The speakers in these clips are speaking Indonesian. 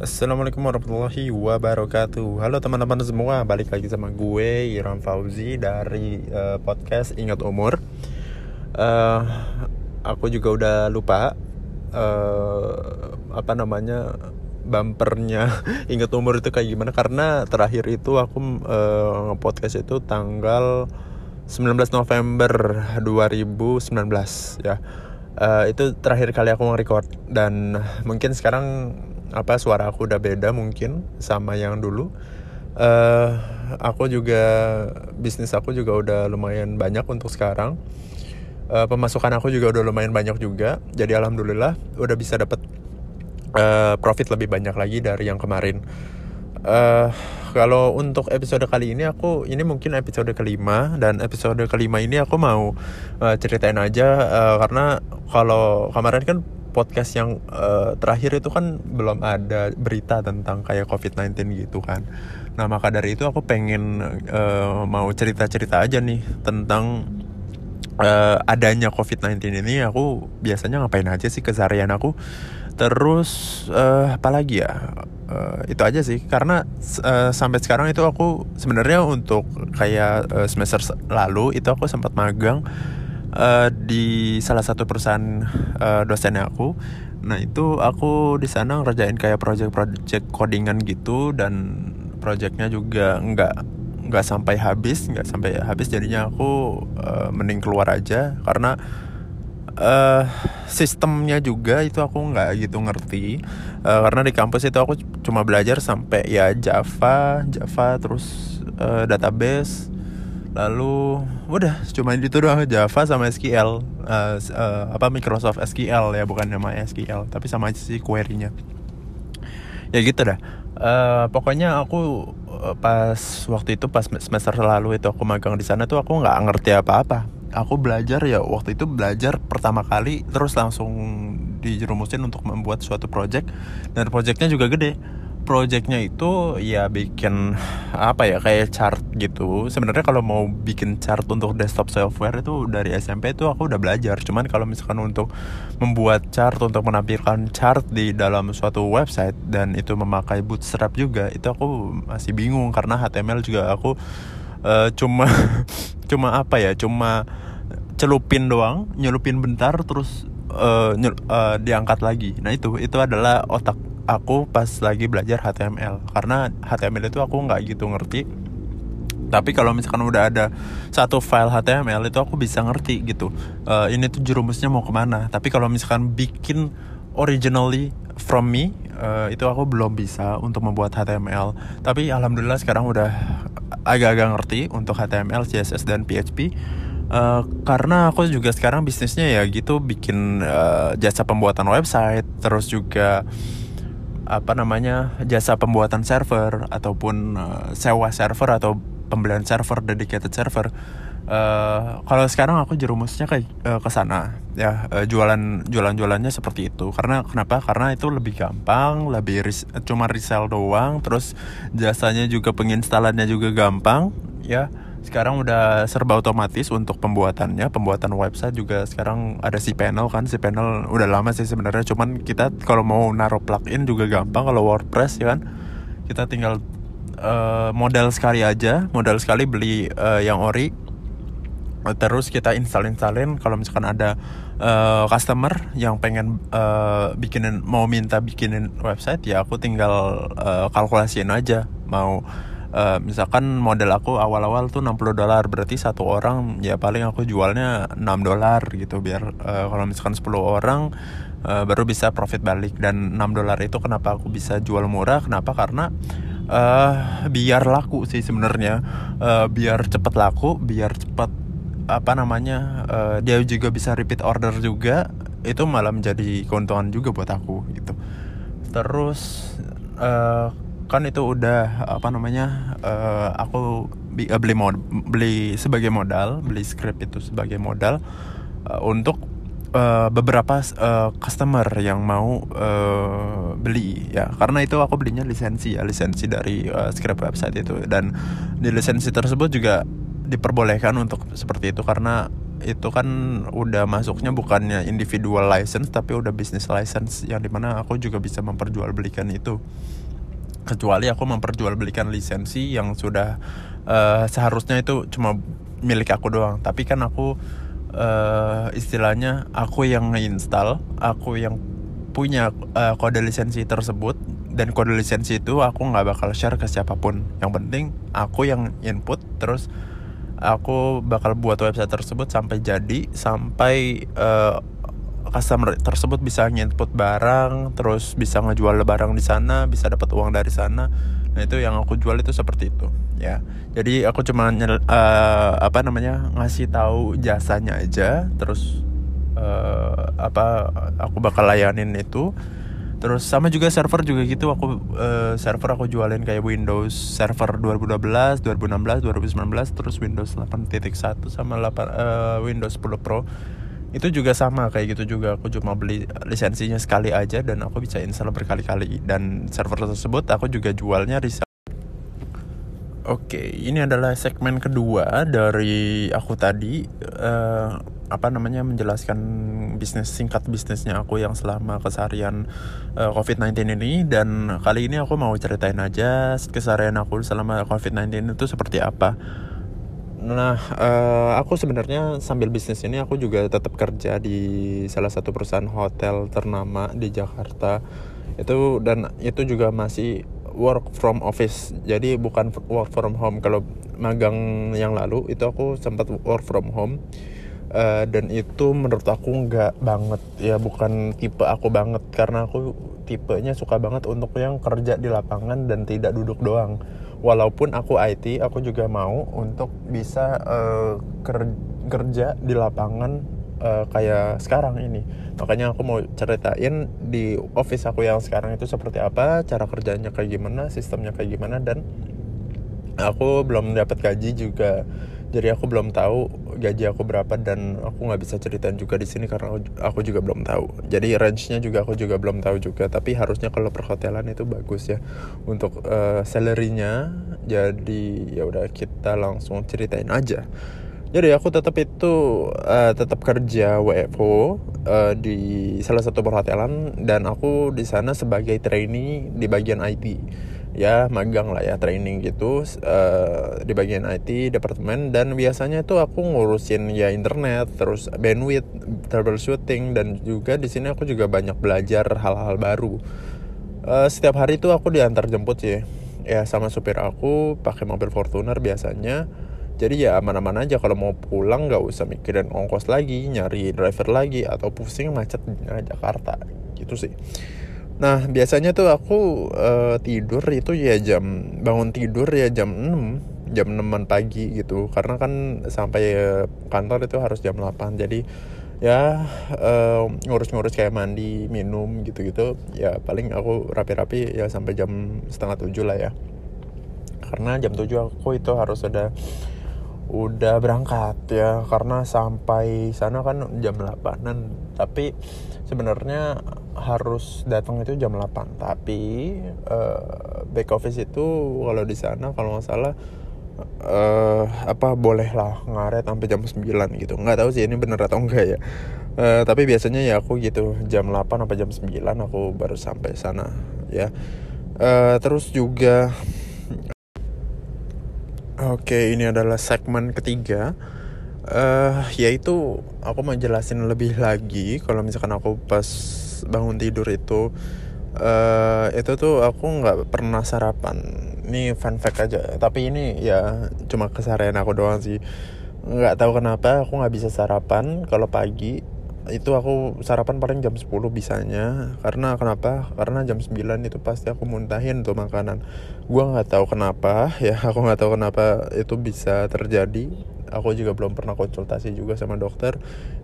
Assalamualaikum warahmatullahi wabarakatuh. Halo teman-teman semua Balik lagi sama gue Iram Fauzi Dari uh, podcast Ingat Umur. Uh, Aku juga udah lupa uh, Apa namanya Bumpernya Ingat Umur itu kayak gimana. Karena terakhir itu aku uh, Podcast itu tanggal 19 November 2019 ya. Uh, Itu terakhir kali aku nge-record. Dan mungkin sekarang apa suara aku udah beda mungkin sama yang dulu. Uh, aku juga bisnis aku juga udah lumayan banyak untuk sekarang. Uh, pemasukan aku juga udah lumayan banyak juga. Jadi alhamdulillah udah bisa dapat uh, profit lebih banyak lagi dari yang kemarin. Uh, kalau untuk episode kali ini aku ini mungkin episode kelima. Dan episode kelima ini aku mau uh, ceritain aja uh, karena kalau kemarin kan podcast yang uh, terakhir itu kan belum ada berita tentang kayak COVID-19 gitu kan. Nah maka dari itu aku pengen uh, mau cerita-cerita aja nih tentang uh, adanya COVID-19 ini. Aku biasanya ngapain aja sih keseharian aku. Terus uh, apalagi ya? Uh, itu aja sih karena uh, sampai sekarang itu aku sebenarnya untuk kayak uh, semester lalu itu aku sempat magang uh, di salah satu perusahaan uh, dosennya aku. Nah itu aku di sana ngerjain kayak project-project codingan gitu dan projectnya juga nggak nggak sampai habis nggak sampai habis. Jadinya aku uh, mending keluar aja karena uh, sistemnya juga itu aku nggak gitu ngerti. Uh, karena di kampus itu aku cuma belajar sampai ya Java Java terus uh, database lalu udah cuma itu doang. Java sama SQL uh, uh, apa Microsoft SQL ya bukan nama SQL tapi sama aja sih query-nya. Ya gitu dah. Uh, pokoknya aku uh, pas waktu itu pas semester lalu itu aku magang di sana tuh aku nggak ngerti apa-apa. Aku belajar ya waktu itu belajar pertama kali terus langsung dijerumusin untuk membuat suatu project. Dan projectnya juga gede projectnya itu ya bikin apa ya kayak chart gitu. Sebenarnya kalau mau bikin chart untuk desktop software itu dari SMP itu aku udah belajar. Cuman kalau misalkan untuk membuat chart untuk menampilkan chart di dalam suatu website dan itu memakai bootstrap juga itu aku masih bingung. Karena HTML juga aku uh, cuma cuma apa ya cuma celupin doang nyelupin bentar terus uh, nyel, uh, diangkat lagi. Nah itu itu adalah otak aku pas lagi belajar HTML karena HTML itu aku nggak gitu ngerti. Tapi kalau misalkan udah ada satu file HTML itu aku bisa ngerti gitu. Uh, ini tuh jerumusnya mau ke mana. Tapi kalau misalkan bikin originally from me uh, itu aku belum bisa untuk membuat HTML tapi alhamdulillah sekarang udah agak-agak ngerti untuk HTML CSS dan PHP Uh, karena aku juga sekarang bisnisnya ya gitu bikin uh, jasa pembuatan website terus juga apa namanya jasa pembuatan server ataupun uh, sewa server atau pembelian server dedicated server uh, kalau sekarang aku jerumusnya ke uh, ke sana ya uh, jualan jualan jualannya seperti itu. Karena kenapa? Karena itu lebih gampang lebih ris cuma resell doang terus jasanya juga penginstalannya juga gampang ya sekarang udah serba otomatis untuk pembuatannya. Pembuatan website juga sekarang ada si panel kan. Si panel udah lama sih sebenarnya. Cuman kita kalau mau naruh plugin juga gampang kalau WordPress ya kan? Kita tinggal uh, modal sekali aja. Modal sekali beli uh, yang ori. Terus kita install installin kalau misalkan ada uh, customer yang pengen uh, bikinin mau minta bikinin website ya aku tinggal uh, kalkulasiin aja. Mau uh, misalkan model aku awal-awal tuh 60 dolar berarti satu orang ya paling aku jualnya 6 dolar gitu biar uh, kalau misalkan 10 orang uh, baru bisa profit balik. Dan 6 dolar itu kenapa aku bisa jual murah? Kenapa? Karena uh, biar laku sih sebenarnya. Uh, biar cepet laku biar cepet apa namanya uh, dia juga bisa repeat order juga itu malah menjadi keuntungan juga buat aku gitu. Terus uh, kan itu udah apa namanya uh, aku beli mod beli sebagai modal beli script itu sebagai modal uh, untuk uh, beberapa uh, customer yang mau uh, beli ya. Karena itu aku belinya lisensi ya lisensi dari uh, script website itu. Dan di lisensi tersebut juga diperbolehkan untuk seperti itu karena itu kan udah masuknya bukannya individual license tapi udah business license yang di mana aku juga bisa memperjualbelikan itu kecuali aku memperjualbelikan lisensi yang sudah uh, seharusnya itu cuma milik aku doang. Tapi kan aku uh, istilahnya aku yang install aku yang punya uh, kode lisensi tersebut. Dan kode lisensi itu aku nggak bakal share ke siapa pun. Yang penting aku yang input terus aku bakal buat website tersebut sampai jadi sampai uh, customer tersebut bisa nginput barang terus bisa ngejual barang di sana bisa dapat uang dari sana. Nah itu yang aku jual itu seperti itu ya. Jadi aku cuma nyel, uh, apa namanya ngasih tahu jasanya aja terus uh, apa aku bakal layanin itu. Terus sama juga server juga gitu aku uh, server aku jualin kayak Windows server 2012, 2016, 2019 terus Windows 8.1 sama 8 uh, Windows 10 Pro. Itu juga sama kayak gitu juga aku cuma beli lisensinya sekali aja dan aku bisa install berkali-kali dan server tersebut aku juga jualnya resell. Oke, ini adalah segmen kedua dari aku tadi. Uh, apa namanya menjelaskan bisnis singkat bisnisnya aku yang selama keseharian uh, eh, COVID-19 ini dan kali ini aku mau ceritain aja keseharian aku selama COVID-19 itu seperti apa. Nah, uh, aku sebenarnya sambil bisnis ini aku juga tetap kerja di salah satu perusahaan hotel ternama di Jakarta. Itu dan itu juga masih work from office. Jadi bukan work from home. Kalau magang yang lalu itu aku sempat work from home uh, dan itu menurut aku nggak banget ya bukan tipe aku banget karena aku tipenya suka banget untuk yang kerja di lapangan dan tidak duduk doang walaupun aku IT aku juga mau untuk bisa uh, kerja di lapangan uh, kayak sekarang ini. Makanya aku mau ceritain di office aku yang sekarang itu seperti apa cara kerjanya kayak gimana sistemnya kayak gimana dan aku belum dapat gaji juga. Jadi aku belum tahu gaji aku berapa dan aku nggak bisa ceritain juga di sini karena aku juga belum tahu. Jadi range-nya juga aku juga belum tahu juga tapi harusnya kalau perhotelan itu bagus ya. Untuk uh, salary-nya jadi ya udah kita langsung ceritain aja. Jadi aku tetap itu uh, tetap kerja WFO uh, di salah satu perhotelan dan aku di sana sebagai trainee di bagian IT ya magang lah ya training gitu uh, di bagian IT departemen. Dan biasanya itu aku ngurusin ya internet terus bandwidth troubleshooting dan juga di sini aku juga banyak belajar hal-hal baru. Uh, setiap hari itu aku diantar jemput sih. Ya sama supir aku pakai mobil Fortuner biasanya. Jadi ya aman-aman aja kalau mau pulang nggak usah mikirin ongkos lagi nyari driver lagi atau pusing macet di Jakarta. Gitu sih Nah biasanya tuh aku uh, tidur itu ya jam bangun tidur ya jam 6 jam 6 pagi gitu. Karena kan sampai uh, kantor itu harus jam 8 jadi ya ngurus ngurus-ngurus kayak mandi minum gitu-gitu ya paling aku rapi-rapi ya sampai jam setengah tujuh lah ya. Karena jam 7 aku itu harus ada udah berangkat ya. Karena sampai sana kan jam 8an tapi sebenarnya harus datang itu jam 8 tapi uh, back office itu kalau di sana kalau nggak salah uh, apa boleh lah ngaret sampai jam 9 gitu. Nggak tahu sih ini bener atau enggak ya. Uh, tapi biasanya ya aku gitu jam 8 sampai jam 9 aku baru sampai sana ya. Uh, terus juga Oke, ini adalah segmen ketiga. Uh, yaitu aku mau jelasin lebih lagi kalau misalkan aku pas bangun tidur itu uh, itu tuh aku nggak pernah sarapan. Ini fun fact aja. Tapi ini ya cuma keseharian aku doang sih. Nggak tahu kenapa aku nggak bisa sarapan kalau pagi itu aku sarapan paling jam 10 bisanya. Karena kenapa? Karena jam 9 itu pasti aku muntahin tuh makanan. Gua nggak tahu kenapa ya aku nggak tahu kenapa itu bisa terjadi. Aku juga belum pernah konsultasi juga sama dokter.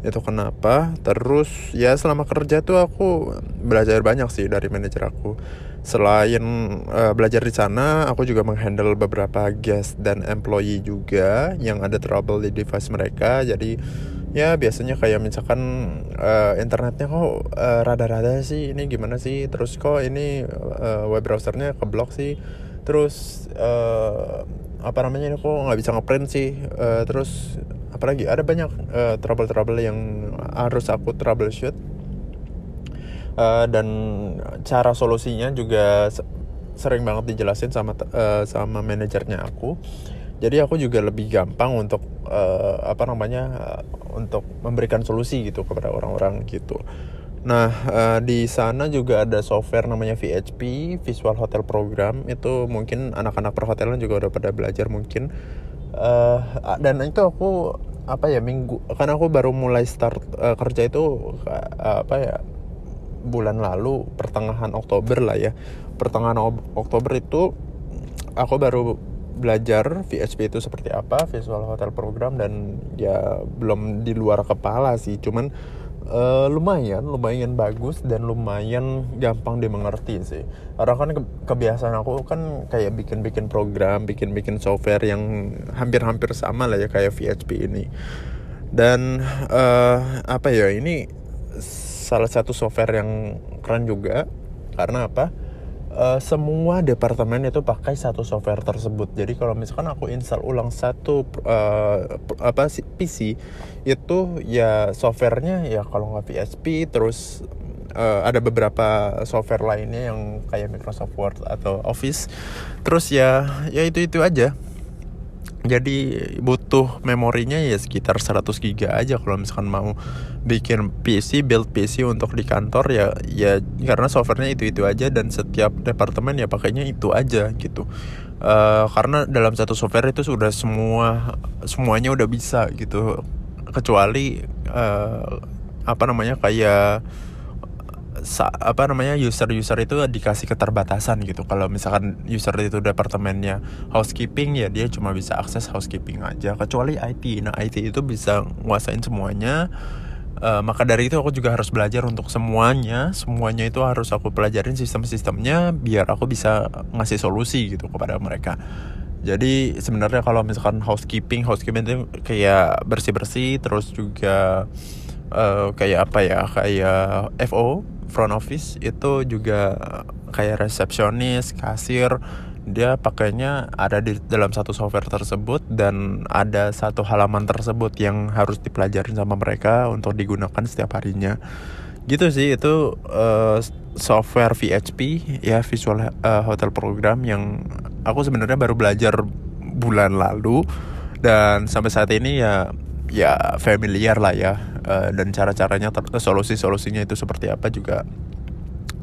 Itu kenapa? Terus ya selama kerja tuh aku belajar banyak sih dari manajer aku. Selain uh, belajar di sana aku juga menghandle beberapa guest dan employee juga yang ada trouble di device mereka. Jadi ya biasanya kayak misalkan uh, internetnya kok uh, rada-rada sih ini gimana sih? Terus kok ini uh, web browsernya keblok sih. Terus uh, apa namanya ini kok nggak bisa ngeprint sih. Uh, terus apalagi ada banyak uh, trouble-trouble yang harus aku troubleshoot. Uh, dan cara solusinya juga sering banget dijelasin sama uh, sama manajernya aku jadi aku juga lebih gampang untuk uh, apa namanya uh, untuk memberikan solusi gitu kepada orang-orang gitu Nah, uh, di sana juga ada software namanya VHP, Visual Hotel Program. Itu mungkin anak-anak perhotelan juga udah pada belajar mungkin. Uh, dan itu aku apa ya minggu karena aku baru mulai start uh, kerja itu uh, apa ya bulan lalu pertengahan Oktober lah ya. Pertengahan Oktober itu aku baru belajar VHP itu seperti apa, Visual Hotel Program dan ya belum di luar kepala sih. Cuman uh, lumayan lumayan bagus dan lumayan gampang dimengerti sih. Karena kan ke kebiasaan aku kan kayak bikin-bikin program bikin-bikin software yang hampir-hampir sama lah ya kayak VHP ini. Dan uh, apa ya ini salah satu software yang keren juga. Karena apa uh, semua departemen itu pakai satu software tersebut. Jadi kalau misalkan aku install ulang satu uh, apa PC itu ya softwarenya ya kalau nggak PHP terus uh, ada beberapa software lainnya yang kayak Microsoft Word atau Office. Terus ya ya itu itu aja jadi butuh memorinya ya sekitar 100 giga aja kalau misalkan mau bikin PC build PC untuk di kantor ya ya karena softwarenya itu itu aja dan setiap departemen ya pakainya itu aja gitu. Uh, karena dalam satu software itu sudah semua semuanya udah bisa gitu. Kecuali uh, apa namanya kayak apa namanya user-user itu dikasih keterbatasan gitu. Kalau misalkan user itu departemennya housekeeping ya dia cuma bisa akses housekeeping aja. Kecuali IT. Nah, IT itu bisa nguasain semuanya. Uh, maka dari itu aku juga harus belajar untuk semuanya. Semuanya itu harus aku pelajarin sistem-sistemnya biar aku bisa ngasih solusi gitu kepada mereka. Jadi sebenarnya kalau misalkan housekeeping, housekeeping itu kayak bersih-bersih terus juga uh, kayak apa ya? Kayak FO front office itu juga kayak resepsionis, kasir, dia pakainya ada di dalam satu software tersebut dan ada satu halaman tersebut yang harus dipelajarin sama mereka untuk digunakan setiap harinya. Gitu sih itu uh, software VHP ya Visual uh, Hotel Program yang aku sebenarnya baru belajar bulan lalu. Dan sampai saat ini ya ya familiar lah ya uh, dan cara-caranya solusi-solusinya itu seperti apa juga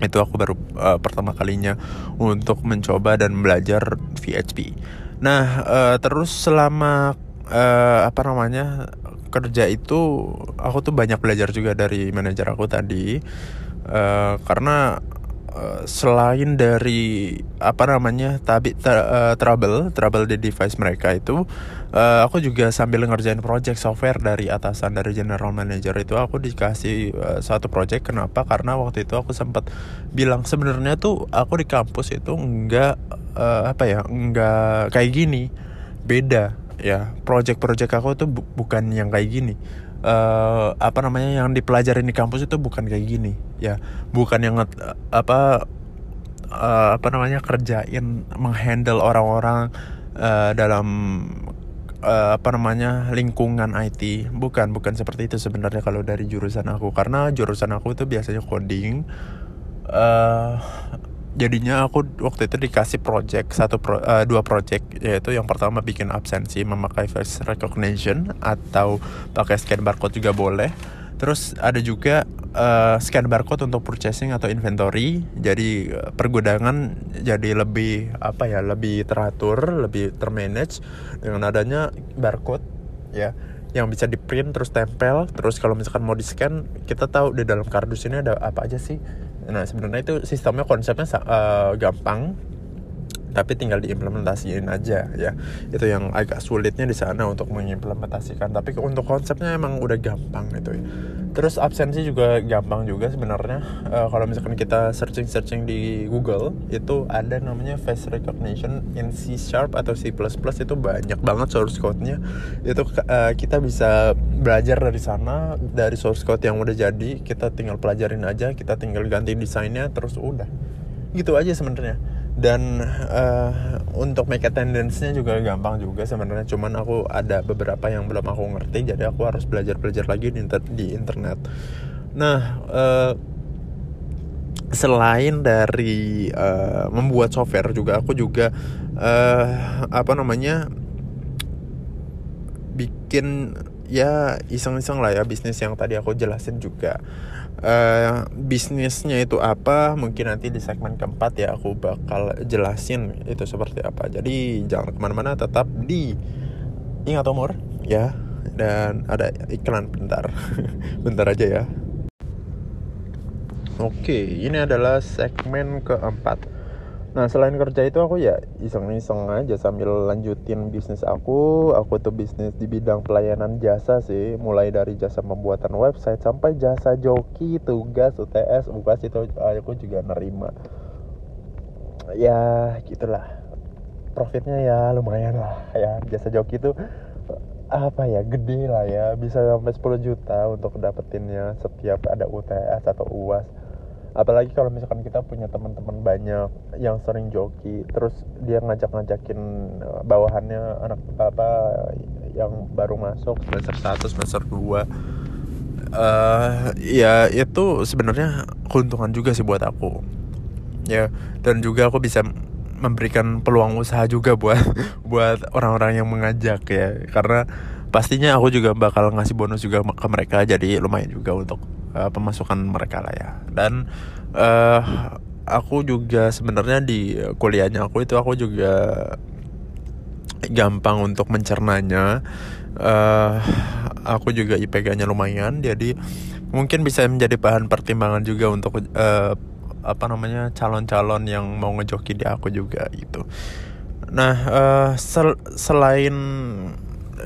itu aku baru uh, pertama kalinya untuk mencoba dan belajar VHP. Nah uh, terus selama uh, apa namanya kerja itu aku tuh banyak belajar juga dari manajer aku tadi uh, karena Uh, selain dari apa namanya tabi uh, trouble trouble di device mereka itu uh, aku juga sambil ngerjain project software dari atasan dari general manager itu aku dikasih uh, satu project. Kenapa? Karena waktu itu aku sempat bilang sebenarnya tuh aku di kampus itu enggak uh, apa ya enggak kayak gini. Beda ya. Project-project aku tuh bu bukan yang kayak gini uh, apa namanya yang dipelajarin di kampus itu bukan kayak gini. Ya bukan yang uh, apa uh, apa namanya kerjain menghandle orang-orang uh, dalam uh, apa namanya lingkungan IT bukan bukan seperti itu sebenarnya kalau dari jurusan aku. Karena jurusan aku itu biasanya coding uh, jadinya aku waktu itu dikasih project satu pro, uh, dua project yaitu yang pertama bikin absensi memakai face recognition atau pakai scan barcode juga boleh. Terus ada juga uh, scan barcode untuk purchasing atau inventory. Jadi uh, pergudangan jadi lebih apa ya lebih teratur lebih termanage dengan adanya barcode ya yang bisa di print terus tempel. Terus kalau misalkan mau di scan kita tahu di dalam kardus ini ada apa aja sih nah sebenarnya itu sistemnya konsepnya uh, gampang tapi tinggal diimplementasiin aja ya. Itu yang agak sulitnya di sana untuk mengimplementasikan. Tapi untuk konsepnya emang udah gampang itu ya. Terus absensi juga gampang juga sebenarnya. Uh, kalau misalkan kita searching searching di Google itu ada namanya face recognition in C sharp atau C++ itu banyak banget source code-nya. Itu uh, kita bisa belajar dari sana dari source code yang udah jadi kita tinggal pelajarin aja kita tinggal ganti desainnya terus udah. Gitu aja sebenarnya dan uh, untuk make attendance-nya juga gampang juga sebenarnya. Cuman aku ada beberapa yang belum aku ngerti jadi aku harus belajar belajar lagi di, inter di internet. Nah uh, selain dari uh, membuat software juga aku juga uh, apa namanya bikin ya iseng-iseng lah ya bisnis yang tadi aku jelasin juga uh, bisnisnya itu apa? Mungkin nanti di segmen keempat ya aku bakal jelasin itu seperti apa. Jadi jangan ke mana-mana tetap di ingat umur ya. Dan ada iklan bentar. Bentar aja ya. Oke ini adalah segmen keempat Nah selain kerja itu aku ya iseng-iseng aja sambil lanjutin bisnis aku. Aku tuh bisnis di bidang pelayanan jasa sih Mulai dari jasa pembuatan website sampai jasa joki, tugas, UTS, UKAS itu aku juga nerima. Ya gitulah. Profitnya ya lumayan lah ya. Jasa joki itu apa ya gede lah ya. Bisa sampai 10 juta untuk dapetinnya setiap ada UTS atau UAS apalagi kalau misalkan kita punya teman-teman banyak yang sering joki terus dia ngajak-ngajakin eh, bawahannya anak apa yang baru masuk. Semester 1 semester 2 uh, ya itu sebenarnya keuntungan juga sih buat aku. Ya dan juga aku bisa memberikan peluang usaha juga buat buat orang-orang yang mengajak ya. Karena pastinya aku juga bakal ngasih bonus juga ke mereka jadi lumayan juga untuk uh, pemasukan mereka lah ya. Dan uh, aku juga sebenarnya di kuliahnya aku itu aku juga gampang untuk mencernanya. Uh, aku juga IPK-nya lumayan jadi mungkin bisa menjadi bahan pertimbangan juga untuk uh, apa namanya calon-calon yang mau ngejoki di aku juga gitu. Nah uh, sel selain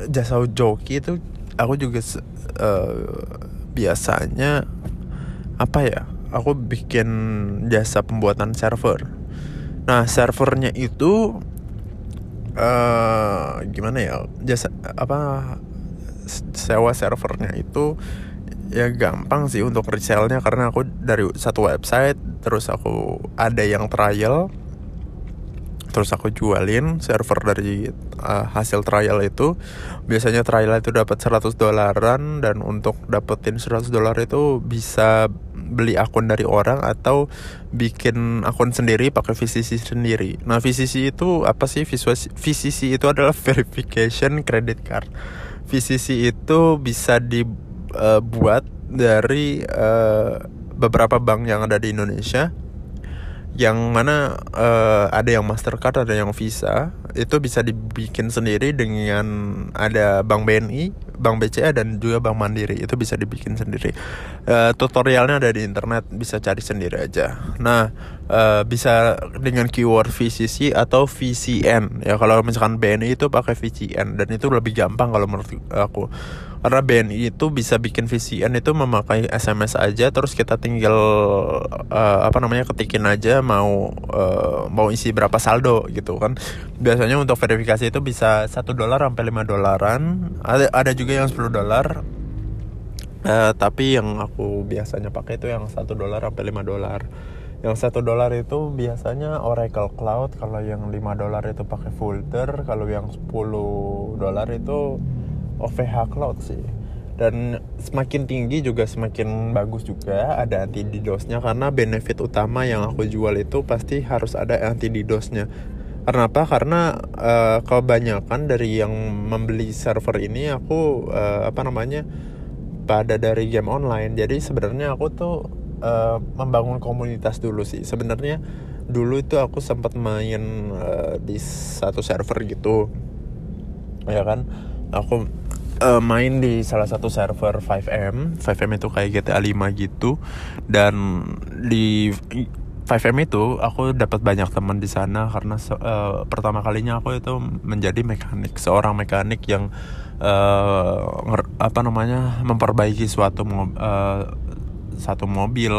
jasa joki itu aku juga uh, biasanya apa ya aku bikin jasa pembuatan server. Nah servernya itu uh, gimana ya jasa apa sewa servernya itu ya gampang sih untuk resellnya karena aku dari satu website terus aku ada yang trial terus aku jualin server dari uh, hasil trial itu biasanya trial itu dapat 100 dolaran dan untuk dapetin 100 dolar itu bisa beli akun dari orang atau bikin akun sendiri pakai VCC sendiri. Nah, VCC itu apa sih? VCC itu adalah verification credit card. VCC itu bisa dibuat uh, dari uh, beberapa bank yang ada di Indonesia yang mana uh, ada yang Mastercard ada yang Visa itu bisa dibikin sendiri dengan ada Bank BNI, Bank BCA dan juga Bank Mandiri itu bisa dibikin sendiri. Uh, tutorialnya ada di internet bisa cari sendiri aja. Nah uh, bisa dengan keyword VCC atau VCN ya kalau misalkan BNI itu pakai VCN dan itu lebih gampang kalau menurut aku karena BNI itu bisa bikin VCN itu memakai SMS aja terus kita tinggal uh, apa namanya ketikin aja mau uh, mau isi berapa saldo gitu kan. Biasanya untuk verifikasi itu bisa satu dolar sampai lima dolaran. Ada ada juga yang 10 dolar. Uh, tapi yang aku biasanya pakai itu yang satu dolar sampai lima dolar. Yang satu dolar itu biasanya Oracle Cloud kalau yang 5 dolar itu pakai Folder kalau yang 10 dolar itu OVH Cloud sih dan semakin tinggi juga semakin bagus juga ada anti DDoS-nya karena benefit utama yang aku jual itu pasti harus ada anti DDoS-nya karena apa? Karena uh, kebanyakan dari yang membeli server ini aku uh, apa namanya pada dari game online. Jadi sebenarnya aku tuh uh, membangun komunitas dulu sih. Sebenarnya dulu itu aku sempat main uh, di satu server gitu, ya kan? Aku uh, main di salah satu server 5M 5M itu kayak GTA 5 gitu. Dan di 5M itu aku dapat banyak teman di sana karena uh, pertama kalinya aku itu menjadi mekanik seorang mekanik yang uh, apa namanya memperbaiki suatu mo uh, satu mobil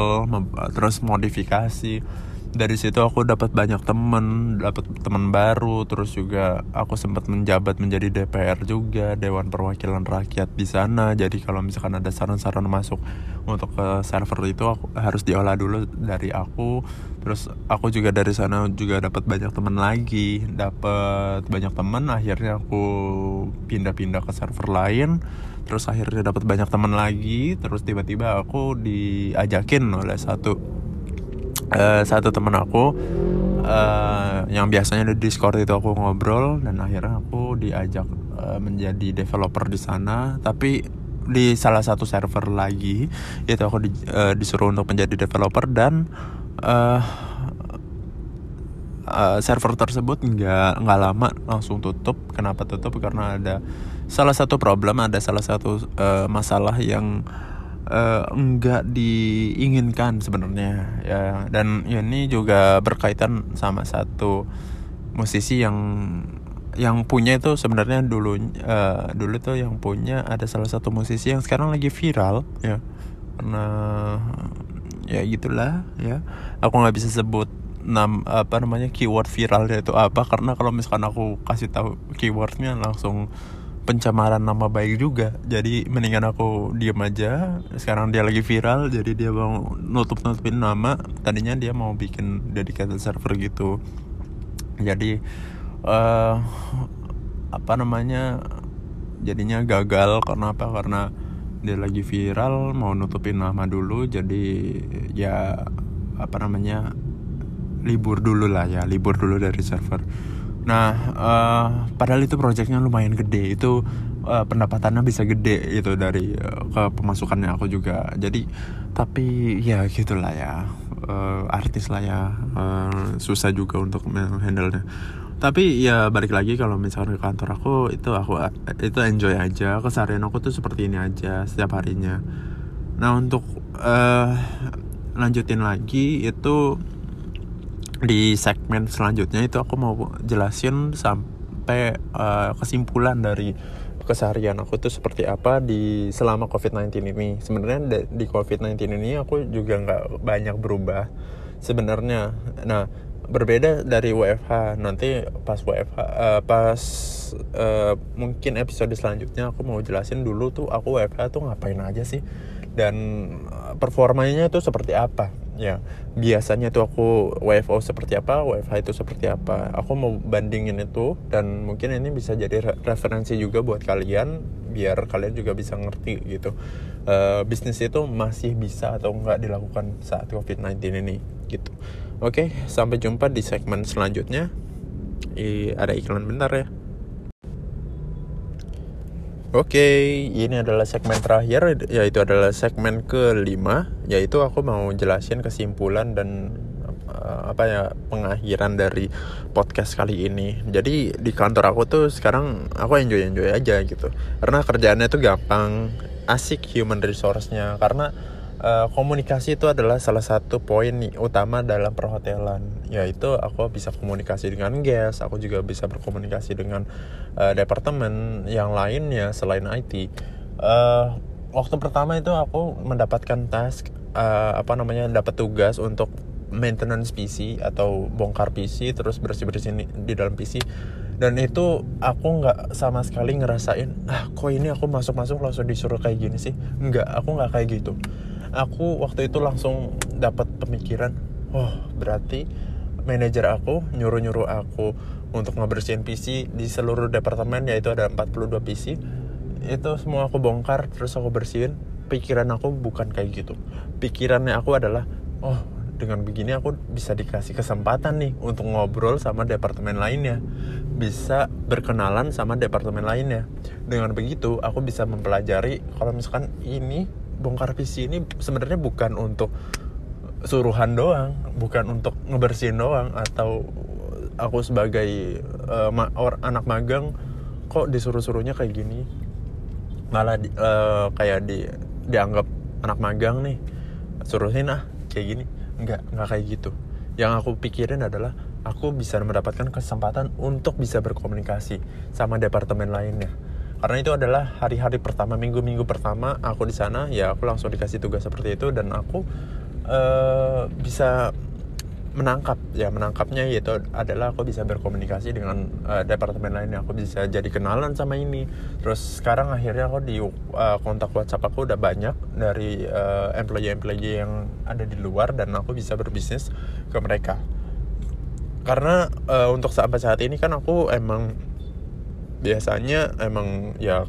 terus modifikasi dari situ aku dapat banyak temen dapat teman baru terus juga aku sempat menjabat menjadi DPR juga Dewan Perwakilan Rakyat di sana. Jadi kalau misalkan ada saran-saran masuk untuk ke server itu aku, harus diolah dulu dari aku. Terus aku juga dari sana juga dapat banyak teman lagi dapat banyak teman akhirnya aku pindah-pindah ke server lain terus akhirnya dapat banyak teman lagi. Terus tiba-tiba aku diajakin oleh satu uh, satu teman aku uh, yang biasanya di Discord itu aku ngobrol dan akhirnya aku diajak uh, menjadi developer di sana. Tapi di salah satu server lagi itu aku di, uh, disuruh untuk menjadi developer dan uh, uh, server tersebut nggak nggak lama langsung tutup. Kenapa tutup? Karena ada salah satu problem ada salah satu uh, masalah yang enggak diinginkan sebenarnya ya. Dan ini juga berkaitan sama satu musisi yang yang punya itu sebenarnya dulu uh, dulu tuh yang punya ada salah satu musisi yang sekarang lagi viral ya. Karena ya gitulah ya. Aku nggak bisa sebut nam apa namanya keyword viralnya itu apa. Karena kalau misalkan aku kasih tahu keywordnya langsung pencemaran nama baik juga. Jadi mendingan aku diem aja. Sekarang dia lagi viral jadi dia mau nutup nutupin nama. Tadinya dia mau bikin dedicated server gitu. Jadi uh, apa namanya jadinya gagal. Karena apa? Karena dia lagi viral mau nutupin nama dulu. Jadi ya apa namanya libur dulu lah ya libur dulu dari server Nah, uh, padahal itu proyeknya lumayan gede. Itu uh, pendapatannya bisa gede itu dari uh, ke pemasukannya aku juga. Jadi tapi ya gitulah ya. Uh, artis lah ya. Uh, susah juga untuk menghandle nya Tapi ya balik lagi kalau misalnya ke kantor aku itu aku itu enjoy aja. Keseharian aku tuh seperti ini aja setiap harinya. Nah, untuk uh, lanjutin lagi itu di segmen selanjutnya itu aku mau jelasin sampai uh, kesimpulan dari keseharian aku tuh seperti apa di selama COVID-19 ini. Sebenarnya di COVID-19 ini aku juga nggak banyak berubah sebenarnya. Nah, berbeda dari WFH. Nanti pas WFH uh, eh, pas uh, mungkin episode selanjutnya aku mau jelasin dulu tuh aku WFH tuh ngapain aja sih dan performanya itu seperti apa ya biasanya tuh aku WFO seperti apa WFH itu seperti apa. Aku mau bandingin itu dan mungkin ini bisa jadi referensi juga buat kalian biar kalian juga bisa ngerti gitu. Uh, bisnis itu masih bisa atau enggak dilakukan saat COVID-19 ini gitu. Oke sampai jumpa di segmen selanjutnya. I, ada iklan bentar ya Oke, ini adalah segmen terakhir, yaitu adalah segmen kelima, yaitu aku mau jelasin kesimpulan dan uh, apa ya pengakhiran dari podcast kali ini. Jadi di kantor aku tuh sekarang aku enjoy enjoy aja gitu, karena kerjaannya tuh gampang, asik human resource-nya, karena uh, komunikasi itu adalah salah satu poin utama dalam perhotelan yaitu aku bisa komunikasi dengan guest aku juga bisa berkomunikasi dengan uh, departemen yang lainnya selain IT uh, eh, waktu pertama itu aku mendapatkan task uh, apa namanya dapat tugas untuk maintenance PC atau bongkar PC terus bersih bersih di dalam PC dan itu aku nggak sama sekali ngerasain ah kok ini aku masuk masuk langsung disuruh kayak gini sih? Nggak aku nggak kayak gitu aku waktu itu langsung dapat pemikiran oh berarti manajer aku nyuruh-nyuruh aku untuk ngebersihin PC di seluruh departemen yaitu ada 42 PC itu semua aku bongkar terus aku bersihin. Pikiran aku bukan kayak gitu. Pikirannya aku adalah oh dengan begini aku bisa dikasih kesempatan nih untuk ngobrol sama departemen lainnya. Bisa berkenalan sama departemen lainnya. Dengan begitu aku bisa mempelajari kalau misalkan ini bongkar PC ini sebenarnya bukan untuk suruhan doang, bukan untuk ngebersihin doang atau aku sebagai uh, ma or, anak magang kok disuruh-suruhnya kayak gini. Malah di, uh, kayak di dianggap anak magang nih. Suruhin ah kayak gini. Enggak, enggak kayak gitu. Yang aku pikirin adalah aku bisa mendapatkan kesempatan untuk bisa berkomunikasi sama departemen lainnya karena itu adalah hari-hari pertama minggu-minggu pertama aku di sana ya aku langsung dikasih tugas seperti itu dan aku uh, bisa menangkap ya menangkapnya yaitu adalah aku bisa berkomunikasi dengan uh, departemen lainnya aku bisa jadi kenalan sama ini. Terus sekarang akhirnya aku di uh, kontak WhatsApp aku udah banyak dari uh, employee-employee yang ada di luar dan aku bisa berbisnis ke mereka. Karena uh, untuk sampai saat ini kan aku emang biasanya emang ya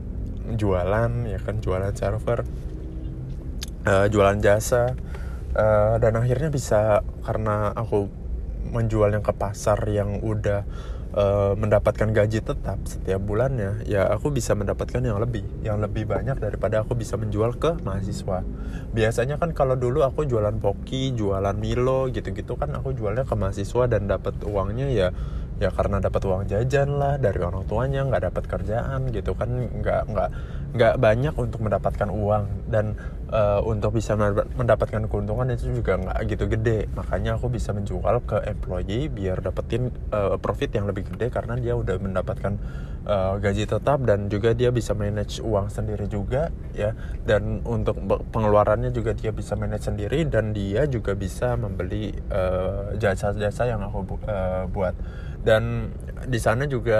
jualan ya kan jualan server uh, jualan jasa uh, dan akhirnya bisa karena aku menjual yang ke pasar yang udah uh, mendapatkan gaji tetap setiap bulannya ya aku bisa mendapatkan yang lebih yang lebih banyak daripada aku bisa menjual ke mahasiswa. Biasanya kan kalau dulu aku jualan poki jualan milo gitu-gitu kan aku jualnya ke mahasiswa dan dapat uangnya ya ya karena dapat uang jajan lah dari orang tuanya nggak dapat kerjaan gitu kan nggak nggak nggak banyak untuk mendapatkan uang. Dan uh, untuk bisa mendapatkan keuntungan itu juga nggak gitu gede. Makanya aku bisa menjual ke employee biar dapetin uh, profit yang lebih gede karena dia udah mendapatkan uh, gaji tetap dan juga dia bisa manage uang sendiri juga ya. Dan untuk pengeluarannya juga dia bisa manage sendiri dan dia juga bisa membeli jasa-jasa uh, yang aku uh, buat dan di sana juga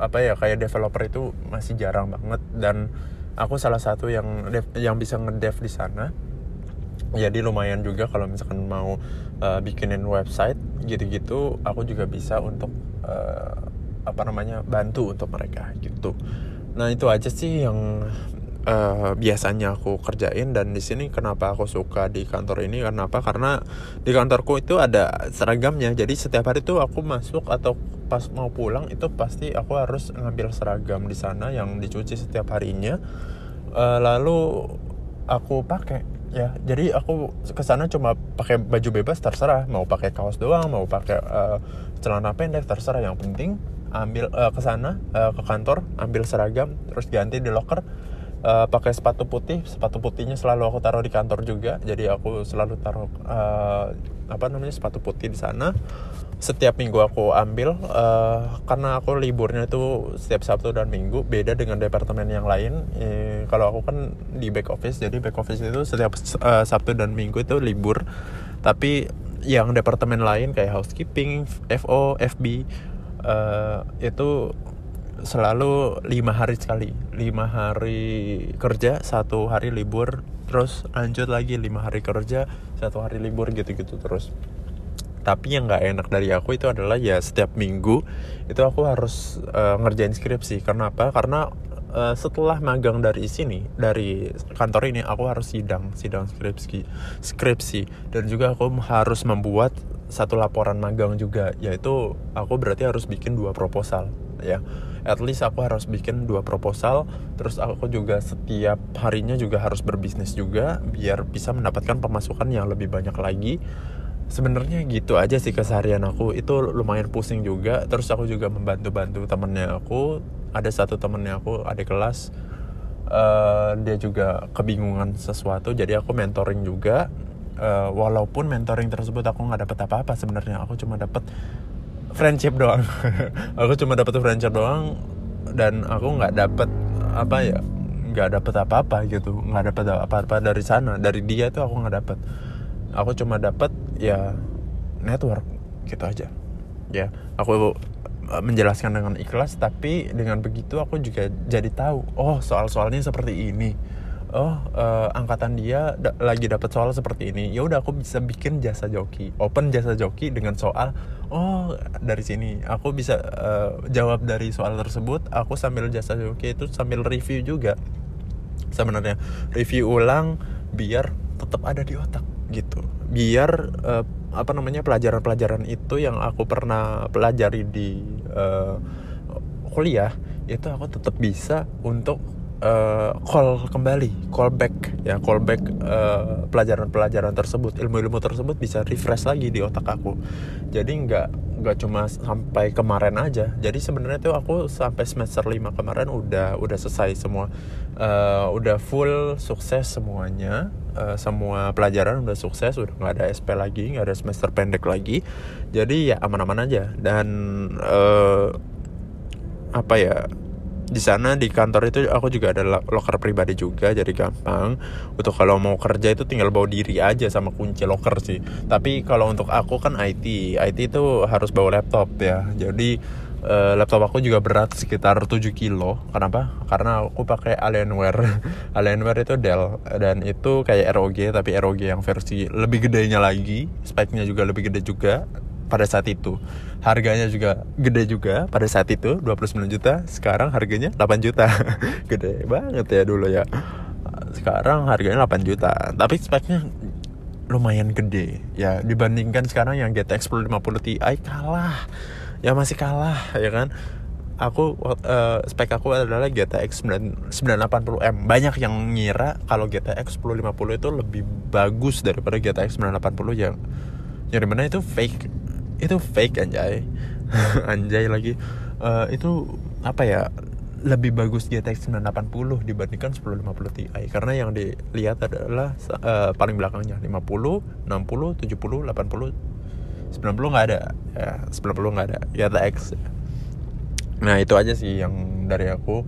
apa ya kayak developer itu masih jarang banget. Dan aku salah satu yang dev, yang bisa ngedev di sana. Jadi lumayan juga kalau misalkan mau uh, bikinin website gitu-gitu aku juga bisa untuk uh, apa namanya bantu untuk mereka gitu. Nah itu aja sih yang uh, biasanya aku kerjain dan di sini kenapa aku suka di kantor ini kenapa? Karena di kantorku itu ada seragamnya. Jadi setiap hari itu aku masuk atau pas mau pulang itu pasti aku harus ngambil seragam di sana yang dicuci setiap harinya. Uh, lalu aku pakai ya. Jadi aku ke sana cuma pakai baju bebas terserah. Mau pakai kaos doang mau pakai uh, celana pendek terserah. Yang penting ambil uh, ke sana uh, ke kantor ambil seragam terus ganti di locker uh, pakai sepatu putih. Sepatu putihnya selalu aku taruh di kantor juga. Jadi aku selalu taruh uh, apa namanya sepatu putih di sana. Setiap minggu aku ambil uh, karena aku liburnya itu setiap Sabtu dan Minggu. Beda dengan departemen yang lain. E, kalau aku kan di back office. Jadi back office itu setiap uh, Sabtu dan Minggu itu libur. Tapi yang departemen lain kayak housekeeping, FO, FB uh, itu selalu lima hari sekali. Lima hari kerja satu hari libur terus lanjut lagi lima hari kerja satu hari libur gitu-gitu terus. Tapi yang nggak enak dari aku itu adalah ya setiap minggu itu aku harus uh, ngerjain skripsi. Karena apa? Karena uh, setelah magang dari sini dari kantor ini aku harus sidang sidang skripsi skripsi. Dan juga aku harus membuat satu laporan magang juga yaitu aku berarti harus bikin dua proposal ya at least aku harus bikin dua proposal terus aku juga setiap harinya juga harus berbisnis juga biar bisa mendapatkan pemasukan yang lebih banyak lagi. Sebenarnya gitu aja sih keseharian aku itu lumayan pusing juga. Terus aku juga membantu-bantu temennya aku. Ada satu temennya aku adik kelas uh, dia juga kebingungan sesuatu jadi aku mentoring juga. Uh, walaupun mentoring tersebut aku nggak dapet apa-apa sebenarnya aku cuma dapet friendship doang. Aku cuma dapet friendship doang dan aku nggak dapet apa ya nggak dapet apa-apa gitu. Nggak dapet apa-apa dari sana. Dari dia tuh aku nggak dapet. Aku cuma dapat ya network gitu aja. Ya aku eh, menjelaskan dengan ikhlas tapi dengan begitu aku juga jadi tahu oh soal-soalnya seperti ini oh uh, angkatan dia da lagi dapat soal seperti ini ya udah aku bisa bikin jasa joki open jasa joki dengan soal oh dari sini. Aku bisa uh, jawab dari soal tersebut aku sambil jasa joki itu sambil review juga. Sebenarnya review ulang biar tetap ada di otak gitu. Biar uh, apa namanya pelajaran-pelajaran itu yang aku pernah pelajari di uh, kuliah itu aku tetap bisa untuk uh, call kembali, call back ya, call back uh, pelajaran-pelajaran tersebut, ilmu-ilmu tersebut bisa refresh lagi di otak aku. Jadi nggak nggak cuma sampai kemarin aja. Jadi sebenarnya tuh aku sampai semester 5 kemarin udah udah selesai semua, uh, udah full sukses semuanya. Uh, semua pelajaran udah sukses, udah nggak ada SP lagi, nggak ada semester pendek lagi. Jadi ya aman-aman aja dan uh, apa ya di sana di kantor itu aku juga ada locker pribadi juga jadi gampang. Untuk kalau mau kerja itu tinggal bawa diri aja sama kunci locker sih. Tapi kalau untuk aku kan IT IT itu harus bawa laptop ya. Jadi uh, laptop aku juga berat sekitar 7 kilo. Kenapa? Karena aku pakai Alienware. Alienware itu Dell dan itu kayak ROG tapi ROG yang versi lebih gedenya lagi speknya juga lebih gede juga pada saat itu. Harganya juga gede juga pada saat itu 29 juta. Sekarang harganya 8 juta. Gede banget ya dulu ya. Sekarang harganya 8 juta. Tapi speknya lumayan gede ya. Dibandingkan sekarang yang GTX 1050 Ti kalah. Ya masih kalah ya kan? Aku uh, spek aku adalah GTX 9, 980M banyak yang ngira kalau GTX 1050 itu lebih bagus daripada GTX 980 yang yang di mana itu fake itu fake anjay. Anjay lagi. Uh, itu apa ya lebih bagus GTX 980 dibandingkan 1050 Ti. Karena yang dilihat adalah uh, paling belakangnya 50, 60, 70, 80 90 nggak ada. Ya 90 nggak ada. GTX nah itu aja sih yang dari aku.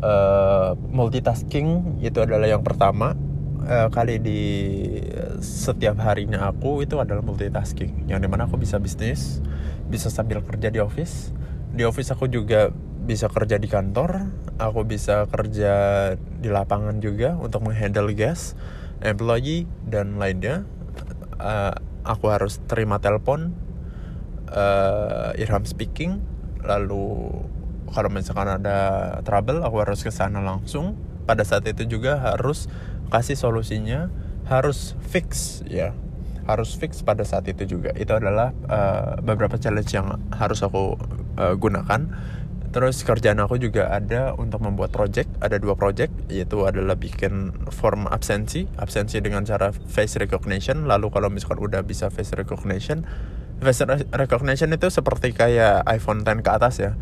Uh, multitasking itu adalah yang pertama uh, kali di setiap harinya aku itu adalah multitasking. Yang di mana aku bisa bisnis bisa sambil kerja di office. Di office aku juga bisa kerja di kantor aku bisa kerja di lapangan juga untuk menghandle guest employee dan lainnya. Uh, aku harus terima telepon uh, Irham speaking. Lalu kalau misalkan ada trouble aku harus ke sana langsung. Pada saat itu juga harus kasih solusinya harus fix ya. Harus fix pada saat itu juga. Itu adalah uh, beberapa challenge yang harus aku uh, gunakan. Terus kerjaan aku juga ada untuk membuat project. Ada dua project yaitu adalah bikin form absensi. Absensi dengan cara face recognition. Lalu kalau misalkan udah bisa face recognition face recognition itu seperti kayak iPhone 10 ke atas ya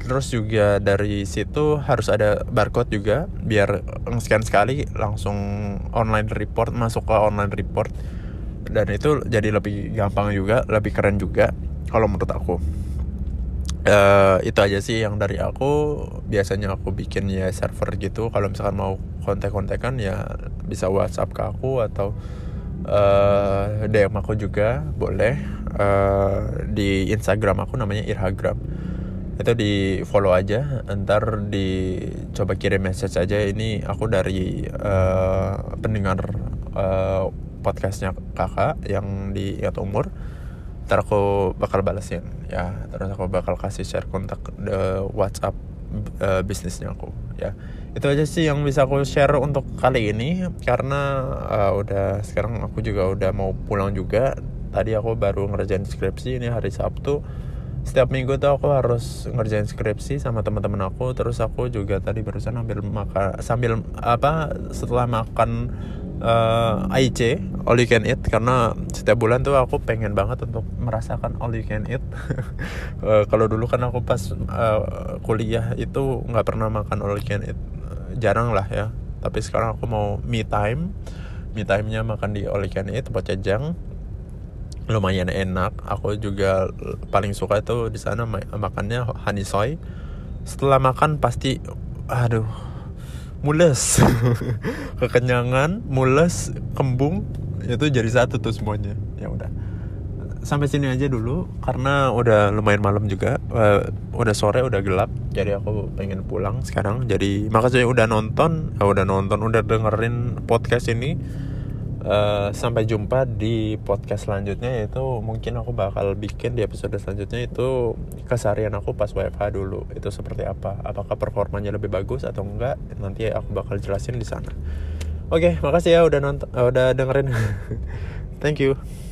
terus juga dari situ harus ada barcode juga biar scan sekali langsung online report masuk ke online report. Dan itu jadi lebih gampang juga lebih keren juga kalau menurut aku. Uh, itu aja sih yang dari aku. Biasanya aku bikin ya server gitu. Kalau misalkan mau kontak-kontakan ya bisa WhatsApp ke aku atau uh, eh, DM aku juga boleh. Uh, di Instagram aku namanya Irhagram itu di follow aja ntar dicoba kirim message aja. Ini aku dari uh, pendengar uh, podcastnya kakak yang di Ingat Umur. Ntar aku bakal balesin ya. Terus aku bakal kasih share kontak the WhatsApp uh, bisnisnya aku ya. Itu aja sih yang bisa aku share untuk kali ini. Karena uh, udah sekarang aku juga udah mau pulang juga. Tadi aku baru ngerjain skripsi ini hari Sabtu setiap minggu tuh aku harus ngerjain skripsi sama teman-teman aku terus aku juga tadi barusan ambil makan sambil apa setelah makan uh, eh, AIC all you can eat karena setiap bulan tuh aku pengen banget untuk merasakan all you can eat. Uh, kalau dulu kan aku pas uh, kuliah itu nggak pernah makan all you can eat jarang lah ya. Tapi sekarang aku mau me time me time nya makan di all you can eat jang lumayan enak. Aku juga paling suka itu di sana makannya soy. Setelah makan pasti aduh mules. Kekenyangan mules kembung itu jadi satu tuh semuanya. Ya udah. Sampai sini aja dulu karena udah lumayan malam juga. Uh, udah sore udah gelap jadi aku pengen pulang sekarang. Jadi makasih udah nonton uh, udah nonton udah dengerin podcast ini Uh, sampai jumpa di podcast selanjutnya yaitu mungkin aku bakal bikin di episode selanjutnya itu keseharian aku pas WFH dulu. Itu seperti apa? Apakah performanya lebih bagus atau enggak? Nanti aku bakal jelasin di sana. Oke okay, makasih ya udah nonton uh, udah dengerin. Thank you